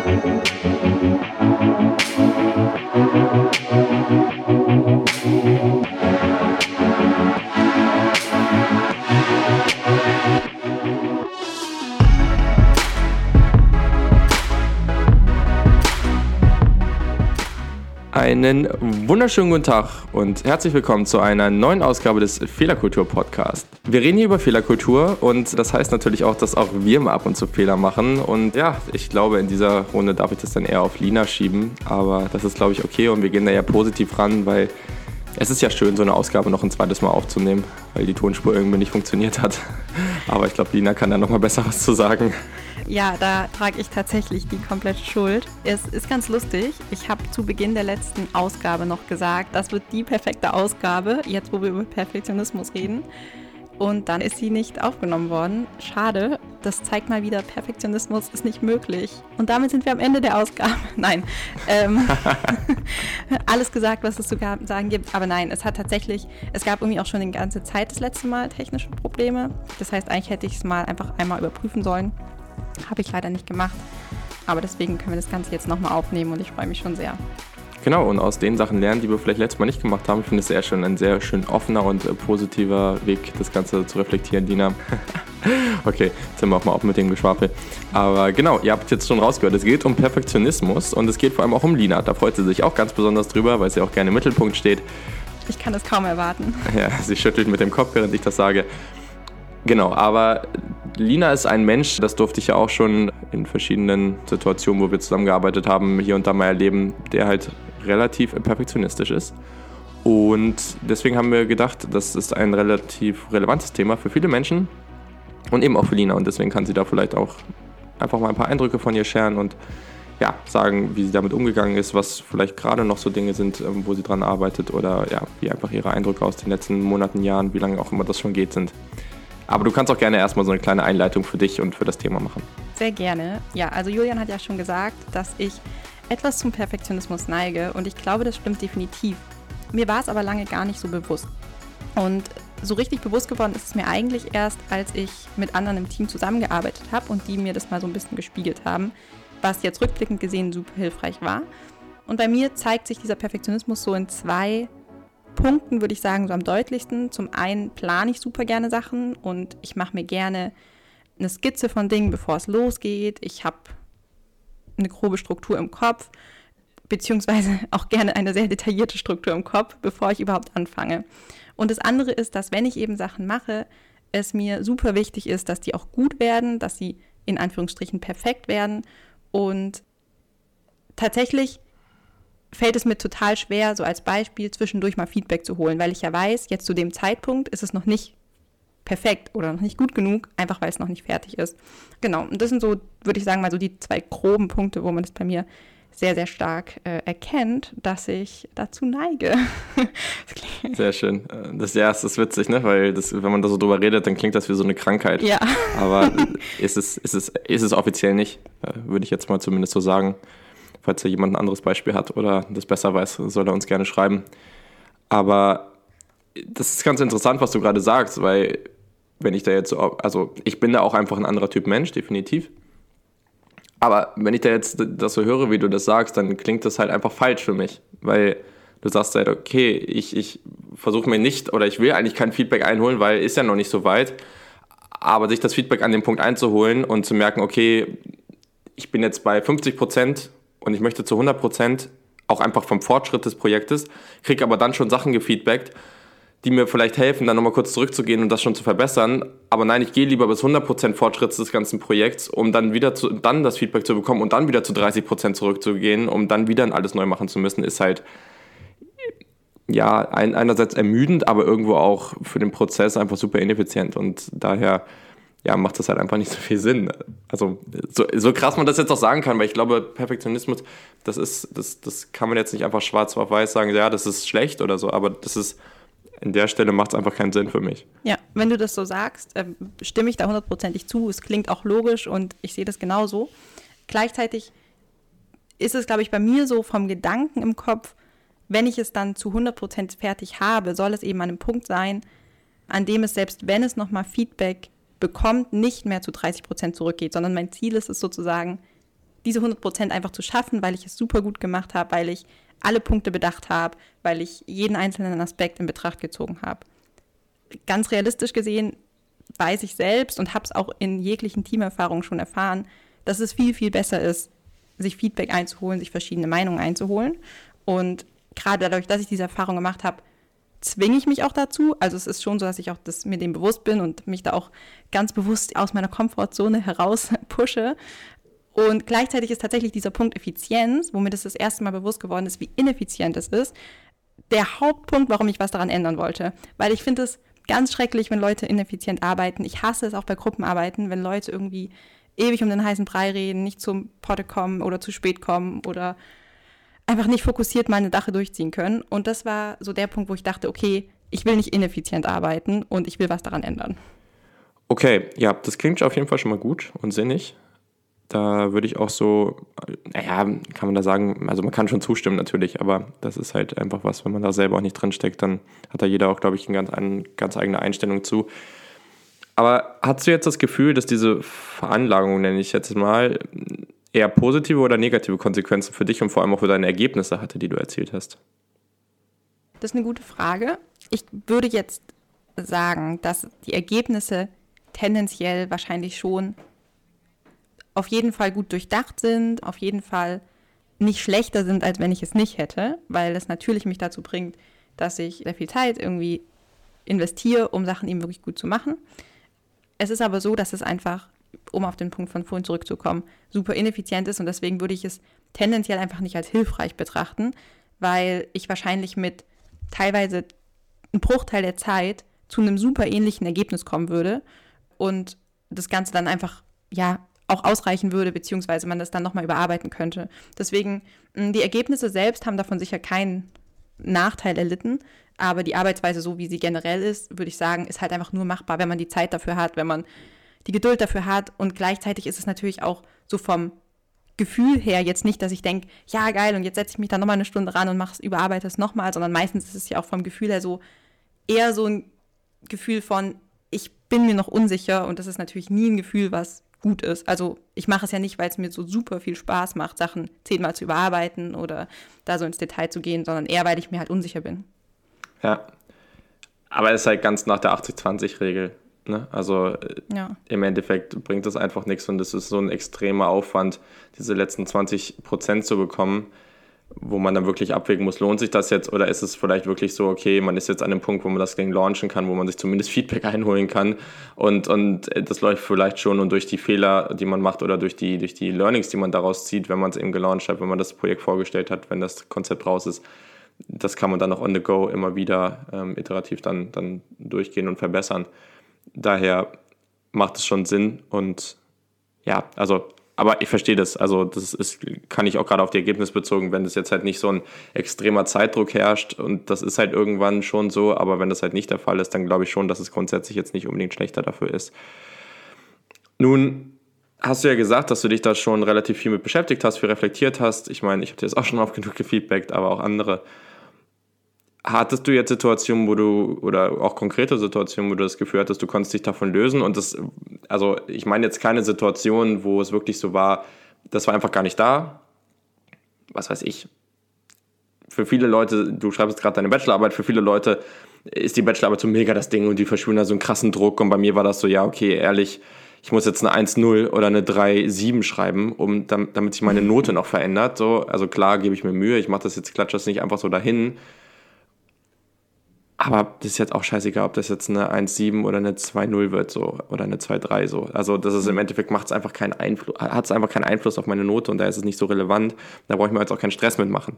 Thank you. Einen wunderschönen guten Tag und herzlich willkommen zu einer neuen Ausgabe des Fehlerkultur Podcast. Wir reden hier über Fehlerkultur und das heißt natürlich auch, dass auch wir mal ab und zu Fehler machen. Und ja, ich glaube, in dieser Runde darf ich das dann eher auf Lina schieben, aber das ist, glaube ich, okay und wir gehen da ja positiv ran, weil es ist ja schön, so eine Ausgabe noch ein zweites Mal aufzunehmen, weil die Tonspur irgendwie nicht funktioniert hat. Aber ich glaube, Lina kann da noch mal besser was zu sagen. Ja, da trage ich tatsächlich die komplette Schuld. Es ist ganz lustig. Ich habe zu Beginn der letzten Ausgabe noch gesagt, das wird die perfekte Ausgabe, jetzt wo wir über Perfektionismus reden. Und dann ist sie nicht aufgenommen worden. Schade. Das zeigt mal wieder, Perfektionismus ist nicht möglich. Und damit sind wir am Ende der Ausgabe. Nein. Ähm, alles gesagt, was es zu sagen gibt. Aber nein, es hat tatsächlich, es gab irgendwie auch schon die ganze Zeit das letzte Mal technische Probleme. Das heißt, eigentlich hätte ich es mal einfach einmal überprüfen sollen. Habe ich leider nicht gemacht. Aber deswegen können wir das Ganze jetzt nochmal aufnehmen und ich freue mich schon sehr. Genau, und aus den Sachen lernen, die wir vielleicht letztes Mal nicht gemacht haben. Ich finde es sehr schön, ein sehr schön offener und äh, positiver Weg, das Ganze zu reflektieren, Dina. okay, jetzt sind wir auch mal auf mit dem Geschwafel. Aber genau, ihr habt jetzt schon rausgehört, es geht um Perfektionismus und es geht vor allem auch um Lina. Da freut sie sich auch ganz besonders drüber, weil sie auch gerne im Mittelpunkt steht. Ich kann es kaum erwarten. Ja, sie schüttelt mit dem Kopf, während ich das sage. Genau, aber Lina ist ein Mensch, das durfte ich ja auch schon in verschiedenen Situationen, wo wir zusammengearbeitet haben, hier und da mal erleben, der halt relativ perfektionistisch ist. Und deswegen haben wir gedacht, das ist ein relativ relevantes Thema für viele Menschen und eben auch für Lina. Und deswegen kann sie da vielleicht auch einfach mal ein paar Eindrücke von ihr scheren und ja, sagen, wie sie damit umgegangen ist, was vielleicht gerade noch so Dinge sind, ähm, wo sie dran arbeitet oder ja, wie einfach ihre Eindrücke aus den letzten Monaten, Jahren, wie lange auch immer das schon geht, sind. Aber du kannst auch gerne erstmal so eine kleine Einleitung für dich und für das Thema machen. Sehr gerne. Ja, also Julian hat ja schon gesagt, dass ich etwas zum Perfektionismus neige und ich glaube, das stimmt definitiv. Mir war es aber lange gar nicht so bewusst. Und so richtig bewusst geworden ist es mir eigentlich erst, als ich mit anderen im Team zusammengearbeitet habe und die mir das mal so ein bisschen gespiegelt haben, was jetzt rückblickend gesehen super hilfreich war. Und bei mir zeigt sich dieser Perfektionismus so in zwei Punkten würde ich sagen, so am deutlichsten. Zum einen plane ich super gerne Sachen und ich mache mir gerne eine Skizze von Dingen, bevor es losgeht. Ich habe eine grobe Struktur im Kopf, beziehungsweise auch gerne eine sehr detaillierte Struktur im Kopf, bevor ich überhaupt anfange. Und das andere ist, dass wenn ich eben Sachen mache, es mir super wichtig ist, dass die auch gut werden, dass sie in Anführungsstrichen perfekt werden. Und tatsächlich fällt es mir total schwer, so als Beispiel zwischendurch mal Feedback zu holen, weil ich ja weiß, jetzt zu dem Zeitpunkt ist es noch nicht perfekt oder noch nicht gut genug, einfach weil es noch nicht fertig ist. Genau, und das sind so, würde ich sagen, mal so die zwei groben Punkte, wo man das bei mir sehr, sehr stark äh, erkennt, dass ich dazu neige. sehr schön. Das, ja, das ist witzig, ne? weil das, wenn man da so drüber redet, dann klingt das wie so eine Krankheit. Ja. Aber ist es, ist, es, ist es offiziell nicht, äh, würde ich jetzt mal zumindest so sagen. Falls da jemand ein anderes Beispiel hat oder das besser weiß, soll er uns gerne schreiben. Aber das ist ganz interessant, was du gerade sagst, weil wenn ich da jetzt so, also ich bin da auch einfach ein anderer Typ Mensch, definitiv. Aber wenn ich da jetzt das so höre, wie du das sagst, dann klingt das halt einfach falsch für mich, weil du sagst halt, okay, ich, ich versuche mir nicht oder ich will eigentlich kein Feedback einholen, weil ist ja noch nicht so weit. Aber sich das Feedback an dem Punkt einzuholen und zu merken, okay, ich bin jetzt bei 50 Prozent und ich möchte zu 100 Prozent auch einfach vom Fortschritt des Projektes, kriege aber dann schon Sachen gefeedbackt, die mir vielleicht helfen, dann nochmal kurz zurückzugehen und das schon zu verbessern. Aber nein, ich gehe lieber bis 100% Fortschritt des ganzen Projekts, um dann wieder zu, dann das Feedback zu bekommen und dann wieder zu 30% zurückzugehen, um dann wieder alles neu machen zu müssen, ist halt ja ein, einerseits ermüdend, aber irgendwo auch für den Prozess einfach super ineffizient und daher ja, macht das halt einfach nicht so viel Sinn. Also so, so krass man das jetzt auch sagen kann, weil ich glaube, Perfektionismus, das ist, das, das kann man jetzt nicht einfach schwarz auf weiß sagen, ja, das ist schlecht oder so, aber das ist, in der Stelle macht es einfach keinen Sinn für mich. Ja, wenn du das so sagst, äh, stimme ich da hundertprozentig zu. Es klingt auch logisch und ich sehe das genauso. Gleichzeitig ist es, glaube ich, bei mir so vom Gedanken im Kopf, wenn ich es dann zu 100% fertig habe, soll es eben an einem Punkt sein, an dem es selbst, wenn es nochmal Feedback bekommt, nicht mehr zu 30 Prozent zurückgeht, sondern mein Ziel ist es sozusagen, diese 100% einfach zu schaffen, weil ich es super gut gemacht habe, weil ich alle Punkte bedacht habe, weil ich jeden einzelnen Aspekt in Betracht gezogen habe. Ganz realistisch gesehen weiß ich selbst und habe es auch in jeglichen Teamerfahrungen schon erfahren, dass es viel, viel besser ist, sich Feedback einzuholen, sich verschiedene Meinungen einzuholen. Und gerade dadurch, dass ich diese Erfahrung gemacht habe, zwinge ich mich auch dazu. Also es ist schon so, dass ich auch das, mir dem bewusst bin und mich da auch ganz bewusst aus meiner Komfortzone heraus pushe. Und gleichzeitig ist tatsächlich dieser Punkt Effizienz, womit es das erste Mal bewusst geworden ist, wie ineffizient es ist, der Hauptpunkt, warum ich was daran ändern wollte. Weil ich finde es ganz schrecklich, wenn Leute ineffizient arbeiten. Ich hasse es auch bei Gruppenarbeiten, wenn Leute irgendwie ewig um den heißen Brei reden, nicht zum Potte kommen oder zu spät kommen oder einfach nicht fokussiert meine Sache durchziehen können. Und das war so der Punkt, wo ich dachte, okay, ich will nicht ineffizient arbeiten und ich will was daran ändern. Okay, ja, das klingt auf jeden Fall schon mal gut und sinnig. Da würde ich auch so, naja, kann man da sagen, also man kann schon zustimmen natürlich, aber das ist halt einfach was, wenn man da selber auch nicht drin steckt, dann hat da jeder auch, glaube ich, eine ganz, eine ganz eigene Einstellung zu. Aber hast du jetzt das Gefühl, dass diese Veranlagung, nenne ich jetzt mal, eher positive oder negative Konsequenzen für dich und vor allem auch für deine Ergebnisse hatte, die du erzielt hast? Das ist eine gute Frage. Ich würde jetzt sagen, dass die Ergebnisse tendenziell wahrscheinlich schon auf jeden Fall gut durchdacht sind, auf jeden Fall nicht schlechter sind, als wenn ich es nicht hätte, weil es natürlich mich dazu bringt, dass ich sehr viel Zeit irgendwie investiere, um Sachen eben wirklich gut zu machen. Es ist aber so, dass es einfach, um auf den Punkt von vorhin zurückzukommen, super ineffizient ist und deswegen würde ich es tendenziell einfach nicht als hilfreich betrachten, weil ich wahrscheinlich mit teilweise einem Bruchteil der Zeit zu einem super ähnlichen Ergebnis kommen würde und das Ganze dann einfach, ja, auch ausreichen würde, beziehungsweise man das dann nochmal überarbeiten könnte. Deswegen, die Ergebnisse selbst haben davon sicher keinen Nachteil erlitten, aber die Arbeitsweise, so wie sie generell ist, würde ich sagen, ist halt einfach nur machbar, wenn man die Zeit dafür hat, wenn man die Geduld dafür hat und gleichzeitig ist es natürlich auch so vom Gefühl her jetzt nicht, dass ich denke, ja geil und jetzt setze ich mich da nochmal eine Stunde ran und mache überarbeite es nochmal, sondern meistens ist es ja auch vom Gefühl her so eher so ein Gefühl von, ich bin mir noch unsicher und das ist natürlich nie ein Gefühl, was gut ist. Also ich mache es ja nicht, weil es mir so super viel Spaß macht, Sachen zehnmal zu überarbeiten oder da so ins Detail zu gehen, sondern eher, weil ich mir halt unsicher bin. Ja. Aber es ist halt ganz nach der 80-20-Regel. Ne? Also äh, ja. im Endeffekt bringt das einfach nichts und es ist so ein extremer Aufwand, diese letzten 20 Prozent zu bekommen wo man dann wirklich abwägen muss, lohnt sich das jetzt oder ist es vielleicht wirklich so, okay, man ist jetzt an dem Punkt, wo man das Ding launchen kann, wo man sich zumindest Feedback einholen kann und, und das läuft vielleicht schon und durch die Fehler, die man macht oder durch die, durch die Learnings, die man daraus zieht, wenn man es eben gelauncht hat, wenn man das Projekt vorgestellt hat, wenn das Konzept raus ist, das kann man dann auch on the go immer wieder ähm, iterativ dann, dann durchgehen und verbessern. Daher macht es schon Sinn und ja, also aber ich verstehe das. Also, das ist, kann ich auch gerade auf die Ergebnisse bezogen, wenn das jetzt halt nicht so ein extremer Zeitdruck herrscht und das ist halt irgendwann schon so, aber wenn das halt nicht der Fall ist, dann glaube ich schon, dass es grundsätzlich jetzt nicht unbedingt schlechter dafür ist. Nun hast du ja gesagt, dass du dich da schon relativ viel mit beschäftigt hast, viel reflektiert hast. Ich meine, ich habe dir das auch schon oft genug gefeedbackt, aber auch andere. Hattest du jetzt Situationen, wo du, oder auch konkrete Situationen, wo du das Gefühl hattest, du konntest dich davon lösen? Und das, also ich meine jetzt keine Situation, wo es wirklich so war, das war einfach gar nicht da. Was weiß ich. Für viele Leute, du schreibst gerade deine Bachelorarbeit, für viele Leute ist die Bachelorarbeit so mega das Ding und die verspüren da so einen krassen Druck. Und bei mir war das so, ja, okay, ehrlich, ich muss jetzt eine 1-0 oder eine 3-7 schreiben, um, damit sich meine Note noch verändert. So, also klar gebe ich mir Mühe, ich mache das jetzt, klatsche das nicht einfach so dahin aber das ist jetzt auch scheißegal, ob das jetzt eine 1,7 oder eine 2,0 wird, so, oder eine 2,3 so. Also, das ist im Endeffekt macht es einfach keinen Einfluss, hat es einfach keinen Einfluss auf meine Note und da ist es nicht so relevant. Da brauche ich mir jetzt auch keinen Stress mitmachen.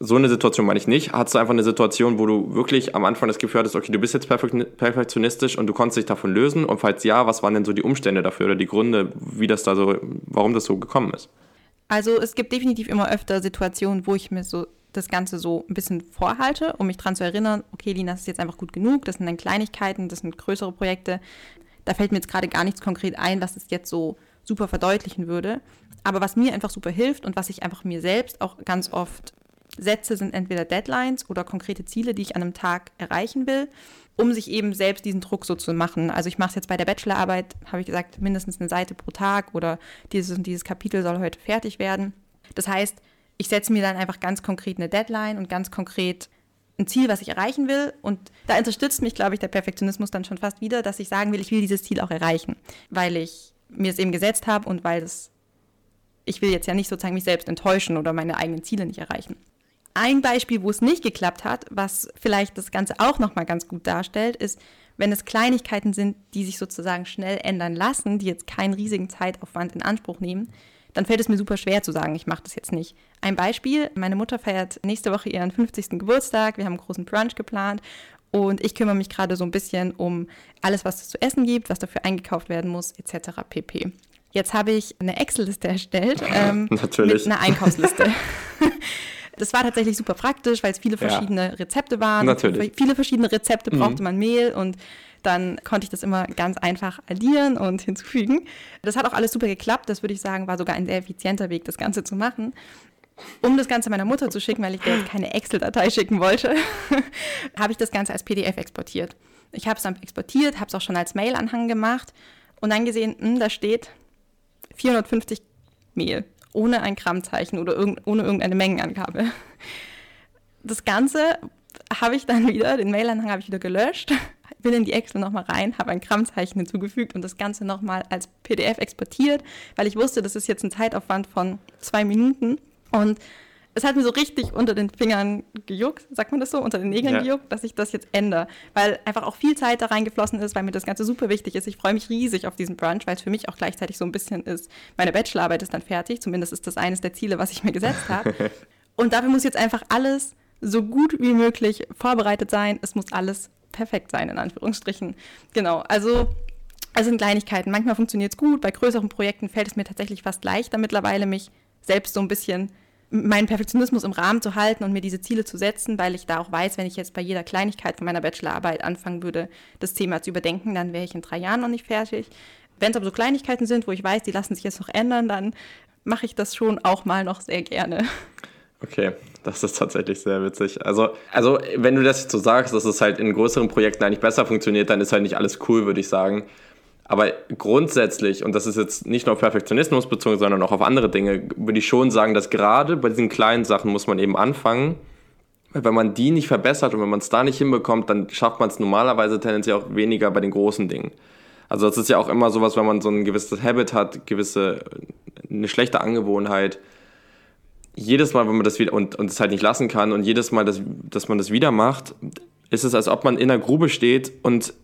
So eine Situation meine ich nicht. Hattest du einfach eine Situation, wo du wirklich am Anfang das Gefühl hattest, okay, du bist jetzt perfektionistisch und du konntest dich davon lösen? Und falls ja, was waren denn so die Umstände dafür oder die Gründe, wie das da so, warum das so gekommen ist? Also es gibt definitiv immer öfter Situationen, wo ich mir so das Ganze so ein bisschen vorhalte, um mich daran zu erinnern, okay, Lina, das ist jetzt einfach gut genug, das sind dann Kleinigkeiten, das sind größere Projekte. Da fällt mir jetzt gerade gar nichts konkret ein, was es jetzt so super verdeutlichen würde. Aber was mir einfach super hilft und was ich einfach mir selbst auch ganz oft setze, sind entweder Deadlines oder konkrete Ziele, die ich an einem Tag erreichen will, um sich eben selbst diesen Druck so zu machen. Also ich mache es jetzt bei der Bachelorarbeit, habe ich gesagt, mindestens eine Seite pro Tag oder dieses und dieses Kapitel soll heute fertig werden. Das heißt, ich setze mir dann einfach ganz konkret eine Deadline und ganz konkret ein Ziel, was ich erreichen will. Und da unterstützt mich, glaube ich, der Perfektionismus dann schon fast wieder, dass ich sagen will, ich will dieses Ziel auch erreichen, weil ich mir es eben gesetzt habe und weil es, ich will jetzt ja nicht sozusagen mich selbst enttäuschen oder meine eigenen Ziele nicht erreichen. Ein Beispiel, wo es nicht geklappt hat, was vielleicht das Ganze auch nochmal ganz gut darstellt, ist, wenn es Kleinigkeiten sind, die sich sozusagen schnell ändern lassen, die jetzt keinen riesigen Zeitaufwand in Anspruch nehmen, dann fällt es mir super schwer zu sagen, ich mache das jetzt nicht. Ein Beispiel, meine Mutter feiert nächste Woche ihren 50. Geburtstag, wir haben einen großen Brunch geplant und ich kümmere mich gerade so ein bisschen um alles, was es zu essen gibt, was dafür eingekauft werden muss, etc. pp. Jetzt habe ich eine Excel-Liste erstellt ähm, mit einer Einkaufsliste. Das war tatsächlich super praktisch, weil es viele verschiedene ja. Rezepte waren. Natürlich. Viele verschiedene Rezepte brauchte mhm. man Mehl und dann konnte ich das immer ganz einfach addieren und hinzufügen. Das hat auch alles super geklappt. Das würde ich sagen, war sogar ein sehr effizienter Weg, das Ganze zu machen. Um das Ganze meiner Mutter zu schicken, weil ich jetzt keine Excel-Datei schicken wollte, habe ich das Ganze als PDF exportiert. Ich habe es dann exportiert, habe es auch schon als Mail-Anhang gemacht und dann gesehen, mh, hm, da steht 450 Mehl, ohne ein Grammzeichen oder irg ohne irgendeine Mengenangabe. Das Ganze habe ich dann wieder, den Mail-Anhang habe ich wieder gelöscht, bin in die Excel nochmal rein, habe ein Grammzeichen hinzugefügt und das Ganze nochmal als PDF exportiert, weil ich wusste, das ist jetzt ein Zeitaufwand von zwei Minuten. Und es hat mir so richtig unter den Fingern gejuckt, sagt man das so, unter den Nägeln ja. gejuckt, dass ich das jetzt ändere. Weil einfach auch viel Zeit da reingeflossen ist, weil mir das Ganze super wichtig ist. Ich freue mich riesig auf diesen Brunch, weil es für mich auch gleichzeitig so ein bisschen ist, meine Bachelorarbeit ist dann fertig, zumindest ist das eines der Ziele, was ich mir gesetzt habe. Und dafür muss jetzt einfach alles so gut wie möglich vorbereitet sein. Es muss alles perfekt sein, in Anführungsstrichen. Genau, also es sind Kleinigkeiten. Manchmal funktioniert es gut, bei größeren Projekten fällt es mir tatsächlich fast leichter mittlerweile, mich selbst so ein bisschen meinen Perfektionismus im Rahmen zu halten und mir diese Ziele zu setzen, weil ich da auch weiß, wenn ich jetzt bei jeder Kleinigkeit von meiner Bachelorarbeit anfangen würde, das Thema zu überdenken, dann wäre ich in drei Jahren noch nicht fertig. Wenn es aber so Kleinigkeiten sind, wo ich weiß, die lassen sich jetzt noch ändern, dann mache ich das schon auch mal noch sehr gerne. Okay, das ist tatsächlich sehr witzig. Also, also wenn du das so sagst, dass es halt in größeren Projekten eigentlich besser funktioniert, dann ist halt nicht alles cool, würde ich sagen. Aber grundsätzlich, und das ist jetzt nicht nur auf Perfektionismus bezogen, sondern auch auf andere Dinge, würde ich schon sagen, dass gerade bei diesen kleinen Sachen muss man eben anfangen. Weil wenn man die nicht verbessert und wenn man es da nicht hinbekommt, dann schafft man es normalerweise tendenziell auch weniger bei den großen Dingen. Also das ist ja auch immer sowas, wenn man so ein gewisses Habit hat, gewisse, eine schlechte Angewohnheit, jedes Mal, wenn man das wieder und, und es halt nicht lassen kann und jedes Mal, dass, dass man das wieder macht, ist es, als ob man in einer Grube steht und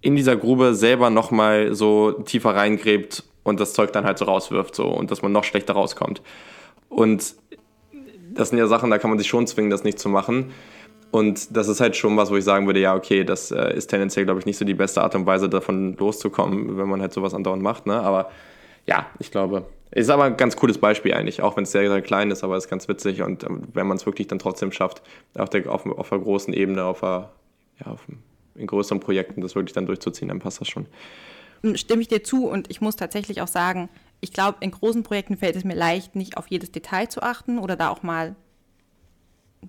in dieser Grube selber nochmal so tiefer reingräbt und das Zeug dann halt so rauswirft so und dass man noch schlechter rauskommt. Und das sind ja Sachen, da kann man sich schon zwingen, das nicht zu machen. Und das ist halt schon was, wo ich sagen würde, ja, okay, das äh, ist tendenziell, glaube ich, nicht so die beste Art und Weise, davon loszukommen, wenn man halt sowas andauernd macht. Ne? Aber ja, ich glaube, ist aber ein ganz cooles Beispiel eigentlich, auch wenn es sehr, sehr klein ist, aber es ist ganz witzig und ähm, wenn man es wirklich dann trotzdem schafft, auf der, auf, auf der großen Ebene, auf, der, ja, auf in größeren Projekten das wirklich dann durchzuziehen, dann passt das schon. Hm, stimme ich dir zu und ich muss tatsächlich auch sagen, ich glaube, in großen Projekten fällt es mir leicht, nicht auf jedes Detail zu achten oder da auch mal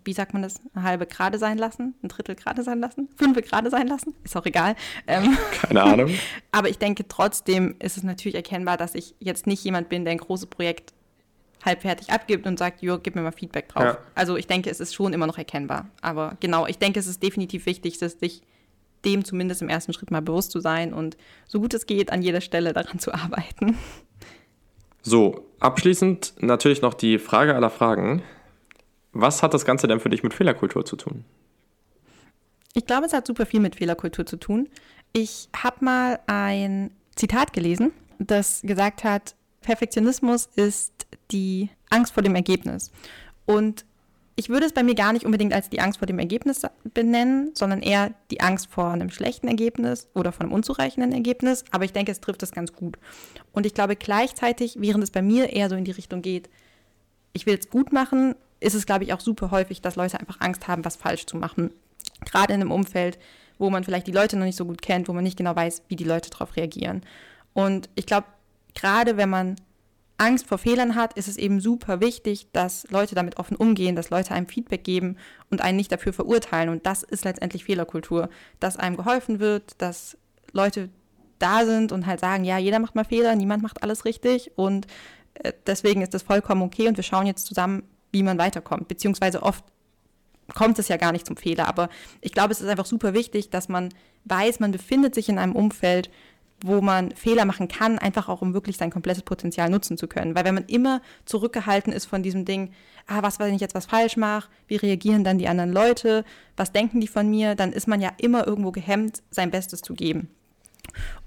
wie sagt man das, eine halbe Grade sein lassen, ein Drittel Grade sein lassen, fünf Grade sein lassen, ist auch egal. Ähm, Keine Ahnung. aber ich denke, trotzdem ist es natürlich erkennbar, dass ich jetzt nicht jemand bin, der ein großes Projekt halbfertig abgibt und sagt, jo, gib mir mal Feedback drauf. Ja. Also ich denke, es ist schon immer noch erkennbar. Aber genau, ich denke, es ist definitiv wichtig, dass dich dem zumindest im ersten Schritt mal bewusst zu sein und so gut es geht, an jeder Stelle daran zu arbeiten. So, abschließend natürlich noch die Frage aller Fragen. Was hat das Ganze denn für dich mit Fehlerkultur zu tun? Ich glaube, es hat super viel mit Fehlerkultur zu tun. Ich habe mal ein Zitat gelesen, das gesagt hat, Perfektionismus ist die Angst vor dem Ergebnis. Und ich würde es bei mir gar nicht unbedingt als die Angst vor dem Ergebnis benennen, sondern eher die Angst vor einem schlechten Ergebnis oder vor einem unzureichenden Ergebnis. Aber ich denke, es trifft das ganz gut. Und ich glaube gleichzeitig, während es bei mir eher so in die Richtung geht, ich will es gut machen, ist es, glaube ich, auch super häufig, dass Leute einfach Angst haben, was falsch zu machen. Gerade in einem Umfeld, wo man vielleicht die Leute noch nicht so gut kennt, wo man nicht genau weiß, wie die Leute darauf reagieren. Und ich glaube, gerade wenn man Angst vor Fehlern hat, ist es eben super wichtig, dass Leute damit offen umgehen, dass Leute einem Feedback geben und einen nicht dafür verurteilen. Und das ist letztendlich Fehlerkultur, dass einem geholfen wird, dass Leute da sind und halt sagen, ja, jeder macht mal Fehler, niemand macht alles richtig und äh, deswegen ist das vollkommen okay und wir schauen jetzt zusammen, wie man weiterkommt. Beziehungsweise oft kommt es ja gar nicht zum Fehler, aber ich glaube, es ist einfach super wichtig, dass man weiß, man befindet sich in einem Umfeld, wo man Fehler machen kann, einfach auch um wirklich sein komplettes Potenzial nutzen zu können. Weil wenn man immer zurückgehalten ist von diesem Ding, ah, was, wenn ich jetzt was falsch mache, wie reagieren dann die anderen Leute, was denken die von mir, dann ist man ja immer irgendwo gehemmt, sein Bestes zu geben.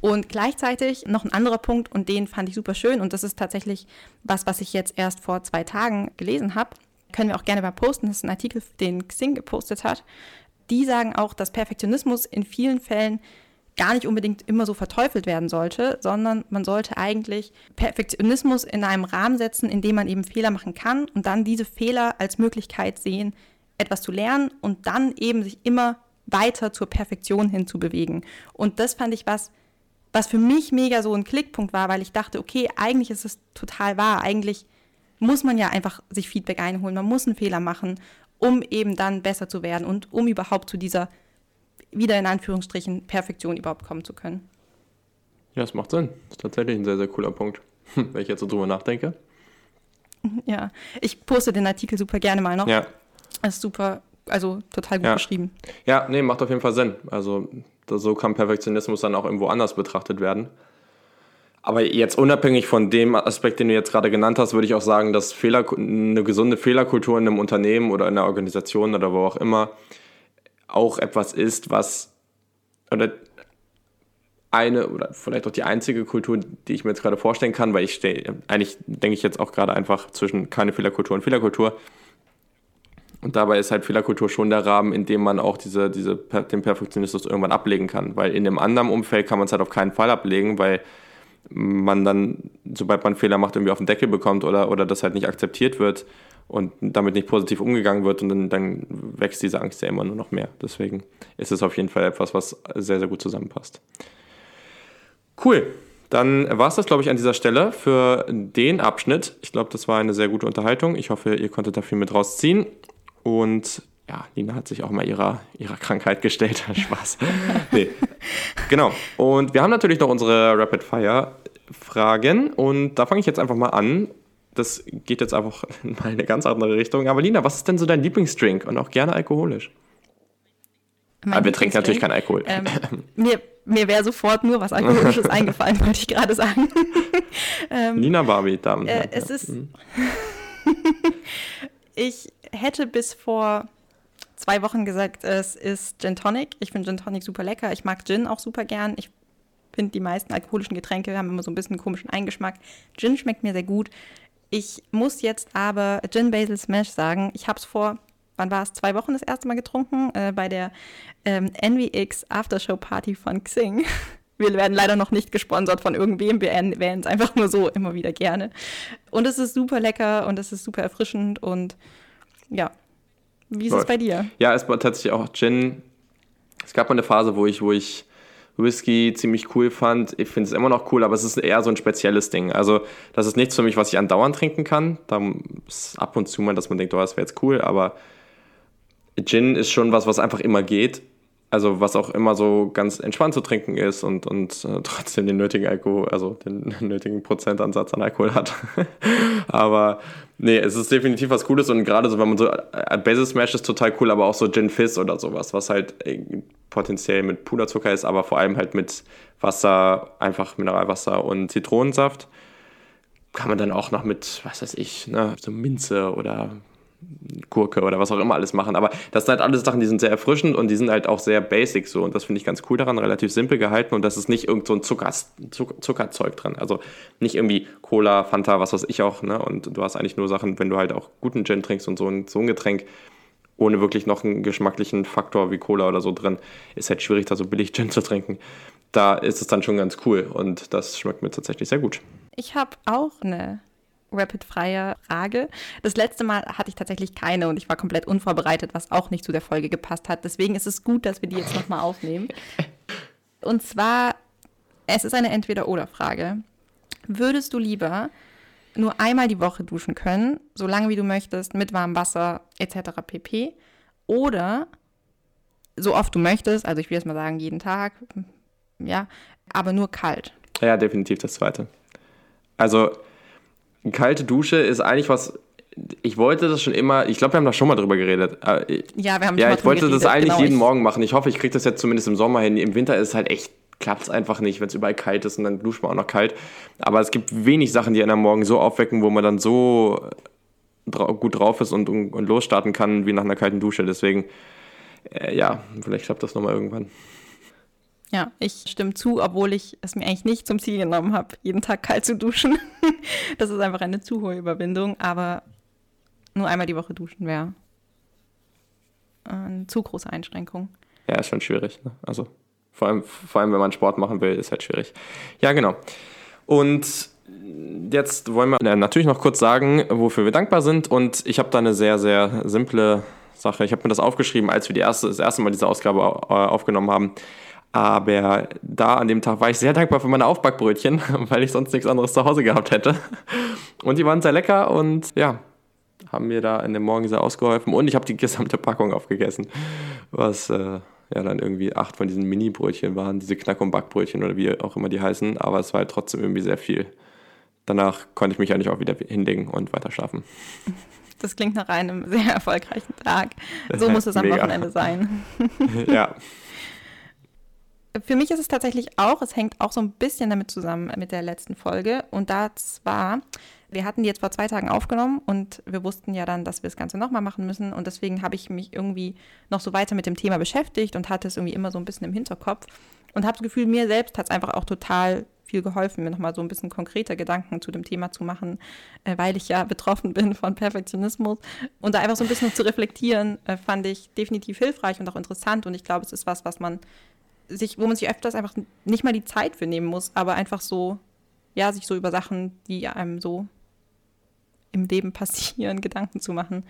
Und gleichzeitig noch ein anderer Punkt, und den fand ich super schön, und das ist tatsächlich was, was ich jetzt erst vor zwei Tagen gelesen habe. Können wir auch gerne mal posten. Das ist ein Artikel, den Xing gepostet hat. Die sagen auch, dass Perfektionismus in vielen Fällen gar nicht unbedingt immer so verteufelt werden sollte, sondern man sollte eigentlich Perfektionismus in einem Rahmen setzen, in dem man eben Fehler machen kann und dann diese Fehler als Möglichkeit sehen, etwas zu lernen und dann eben sich immer weiter zur Perfektion hin zu bewegen. Und das fand ich was, was für mich mega so ein Klickpunkt war, weil ich dachte, okay, eigentlich ist es total wahr. Eigentlich muss man ja einfach sich Feedback einholen. Man muss einen Fehler machen, um eben dann besser zu werden und um überhaupt zu dieser, wieder in Anführungsstrichen, Perfektion überhaupt kommen zu können. Ja, es macht Sinn. Das ist tatsächlich ein sehr, sehr cooler Punkt, wenn ich jetzt so drüber nachdenke. Ja, ich poste den Artikel super gerne mal noch. Ja. Das ist super also total gut ja. beschrieben. Ja, nee, macht auf jeden Fall Sinn. Also so kann Perfektionismus dann auch irgendwo anders betrachtet werden. Aber jetzt unabhängig von dem Aspekt, den du jetzt gerade genannt hast, würde ich auch sagen, dass Fehler, eine gesunde Fehlerkultur in einem Unternehmen oder in einer Organisation oder wo auch immer auch etwas ist, was oder eine oder vielleicht auch die einzige Kultur, die ich mir jetzt gerade vorstellen kann, weil ich stehe, eigentlich denke ich jetzt auch gerade einfach zwischen keine Fehlerkultur und Fehlerkultur, und dabei ist halt Fehlerkultur schon der Rahmen, in dem man auch diese, diese, den Perfektionismus irgendwann ablegen kann. Weil in einem anderen Umfeld kann man es halt auf keinen Fall ablegen, weil man dann, sobald man Fehler macht, irgendwie auf den Deckel bekommt oder, oder das halt nicht akzeptiert wird und damit nicht positiv umgegangen wird und dann, dann wächst diese Angst ja immer nur noch mehr. Deswegen ist es auf jeden Fall etwas, was sehr, sehr gut zusammenpasst. Cool. Dann war es das, glaube ich, an dieser Stelle für den Abschnitt. Ich glaube, das war eine sehr gute Unterhaltung. Ich hoffe, ihr konntet da viel mit rausziehen. Und ja, Nina hat sich auch mal ihrer, ihrer Krankheit gestellt. Spaß. nee. Genau. Und wir haben natürlich noch unsere Rapid Fire Fragen. Und da fange ich jetzt einfach mal an. Das geht jetzt einfach mal in eine ganz andere Richtung. Aber Lina, was ist denn so dein Lieblingsdrink? Und auch gerne alkoholisch. Aber wir trinken natürlich keinen Alkohol. Ähm, mir mir wäre sofort nur was Alkoholisches eingefallen, wollte ich gerade sagen. ähm, Nina Barbie, Damen. Äh, es ist. Ich hätte bis vor zwei Wochen gesagt, es ist Gin Tonic. Ich finde Gin Tonic super lecker. Ich mag Gin auch super gern. Ich finde, die meisten alkoholischen Getränke haben immer so ein bisschen einen komischen Eingeschmack. Gin schmeckt mir sehr gut. Ich muss jetzt aber Gin Basil Smash sagen. Ich habe es vor, wann war es, zwei Wochen das erste Mal getrunken, äh, bei der ähm, NVX Aftershow Party von Xing. Wir werden leider noch nicht gesponsert von irgendwem. Wir erwähnen es einfach nur so immer wieder gerne. Und es ist super lecker und es ist super erfrischend und ja. Wie ist Läuft. es bei dir? Ja, es war tatsächlich auch Gin. Es gab mal eine Phase, wo ich, wo ich Whisky ziemlich cool fand. Ich finde es immer noch cool, aber es ist eher so ein spezielles Ding. Also, das ist nichts für mich, was ich andauernd trinken kann. Da ist ab und zu mal, dass man denkt, oh, das wäre jetzt cool, aber Gin ist schon was, was einfach immer geht also was auch immer so ganz entspannt zu trinken ist und, und äh, trotzdem den nötigen Alkohol, also den nötigen Prozentansatz an Alkohol hat. aber nee, es ist definitiv was Cooles und gerade so, wenn man so, äh, Basis Smash ist total cool, aber auch so Gin Fizz oder sowas, was halt äh, potenziell mit Puderzucker ist, aber vor allem halt mit Wasser, einfach Mineralwasser und Zitronensaft. Kann man dann auch noch mit, was weiß ich, ne, so Minze oder Gurke oder was auch immer alles machen. Aber das sind halt alles Sachen, die sind sehr erfrischend und die sind halt auch sehr basic so. Und das finde ich ganz cool daran, relativ simpel gehalten und das ist nicht irgend so ein Zucker, Zucker, Zuckerzeug dran. Also nicht irgendwie Cola, Fanta, was weiß ich auch. Ne? Und du hast eigentlich nur Sachen, wenn du halt auch guten Gin trinkst und so ein, so ein Getränk ohne wirklich noch einen geschmacklichen Faktor wie Cola oder so drin, ist halt schwierig, da so billig Gin zu trinken. Da ist es dann schon ganz cool und das schmeckt mir tatsächlich sehr gut. Ich habe auch eine rapid-freie Frage. Das letzte Mal hatte ich tatsächlich keine und ich war komplett unvorbereitet, was auch nicht zu der Folge gepasst hat. Deswegen ist es gut, dass wir die jetzt nochmal aufnehmen. Und zwar, es ist eine Entweder-Oder-Frage. Würdest du lieber nur einmal die Woche duschen können, so lange wie du möchtest, mit warmem Wasser etc. pp. Oder so oft du möchtest, also ich will jetzt mal sagen, jeden Tag, ja, aber nur kalt. Ja, definitiv das zweite. Also, kalte Dusche ist eigentlich was. Ich wollte das schon immer, ich glaube, wir haben da schon mal drüber geredet. Ja, wir haben Ja, schon mal ich wollte drüber das geredet, eigentlich genau, jeden Morgen machen. Ich hoffe, ich kriege das jetzt zumindest im Sommer hin. Im Winter ist es halt echt, klappt es einfach nicht, wenn es überall kalt ist und dann duscht man auch noch kalt. Aber es gibt wenig Sachen, die einen am Morgen so aufwecken, wo man dann so dra gut drauf ist und, und, und losstarten kann, wie nach einer kalten Dusche. Deswegen, äh, ja, vielleicht klappt das nochmal irgendwann. Ja, ich stimme zu, obwohl ich es mir eigentlich nicht zum Ziel genommen habe, jeden Tag kalt zu duschen. Das ist einfach eine zu hohe Überwindung, aber nur einmal die Woche duschen wäre eine zu große Einschränkung. Ja, ist schon schwierig. Ne? Also vor allem, vor allem, wenn man Sport machen will, ist halt schwierig. Ja, genau. Und jetzt wollen wir äh, natürlich noch kurz sagen, wofür wir dankbar sind. Und ich habe da eine sehr, sehr simple Sache. Ich habe mir das aufgeschrieben, als wir die erste, das erste Mal diese Ausgabe äh, aufgenommen haben. Aber da an dem Tag war ich sehr dankbar für meine Aufbackbrötchen, weil ich sonst nichts anderes zu Hause gehabt hätte. Und die waren sehr lecker und ja, haben mir da in dem Morgen sehr ausgeholfen. Und ich habe die gesamte Packung aufgegessen, was äh, ja dann irgendwie acht von diesen Mini-Brötchen waren, diese Knack- und Backbrötchen oder wie auch immer die heißen. Aber es war halt trotzdem irgendwie sehr viel. Danach konnte ich mich eigentlich auch wieder hinlegen und weiter schlafen. Das klingt nach einem sehr erfolgreichen Tag. So muss es am. Wochenende sein. ja, Für mich ist es tatsächlich auch, es hängt auch so ein bisschen damit zusammen mit der letzten Folge. Und da zwar, wir hatten die jetzt vor zwei Tagen aufgenommen und wir wussten ja dann, dass wir das Ganze nochmal machen müssen. Und deswegen habe ich mich irgendwie noch so weiter mit dem Thema beschäftigt und hatte es irgendwie immer so ein bisschen im Hinterkopf. Und habe das Gefühl, mir selbst hat es einfach auch total viel geholfen, mir nochmal so ein bisschen konkreter Gedanken zu dem Thema zu machen, äh, weil ich ja betroffen bin von Perfektionismus. Und da einfach so ein bisschen zu reflektieren, äh, fand ich definitiv hilfreich und auch interessant. Und ich glaube, es ist was, was man sich, wo man sich öfters einfach nicht mal die Zeit für nehmen muss, aber einfach so, ja, sich so über Sachen, die einem so im Leben passieren, Gedanken zu machen.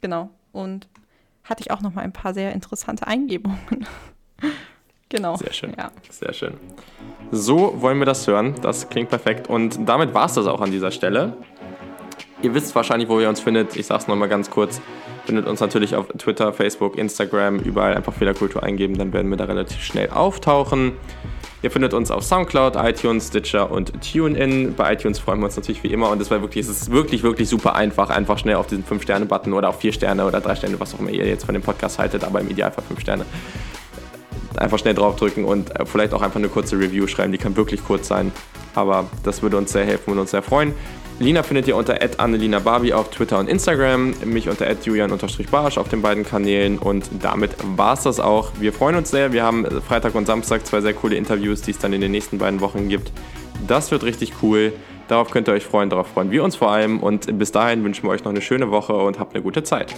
Genau. Und hatte ich auch noch mal ein paar sehr interessante Eingebungen. genau. Sehr schön. Ja. Sehr schön. So wollen wir das hören. Das klingt perfekt. Und damit war es das auch an dieser Stelle. Ihr wisst wahrscheinlich, wo ihr uns findet. Ich sag's nochmal ganz kurz. Findet uns natürlich auf Twitter, Facebook, Instagram, überall einfach Fehlerkultur eingeben, dann werden wir da relativ schnell auftauchen. Ihr findet uns auf Soundcloud, iTunes, Stitcher und TuneIn. Bei iTunes freuen wir uns natürlich wie immer und es war wirklich, es ist wirklich, wirklich super einfach. Einfach schnell auf diesen 5-Sterne-Button oder auf 4 Sterne oder 3 Sterne, was auch immer ihr jetzt von dem Podcast haltet, aber im Idealfall 5 Sterne einfach schnell draufdrücken und äh, vielleicht auch einfach eine kurze Review schreiben. Die kann wirklich kurz sein, aber das würde uns sehr helfen und uns sehr freuen. Lina findet ihr unter Annelina Barbie auf Twitter und Instagram, mich unter julian-barsch auf den beiden Kanälen und damit war es das auch. Wir freuen uns sehr. Wir haben Freitag und Samstag zwei sehr coole Interviews, die es dann in den nächsten beiden Wochen gibt. Das wird richtig cool. Darauf könnt ihr euch freuen, darauf freuen wir uns vor allem und bis dahin wünschen wir euch noch eine schöne Woche und habt eine gute Zeit.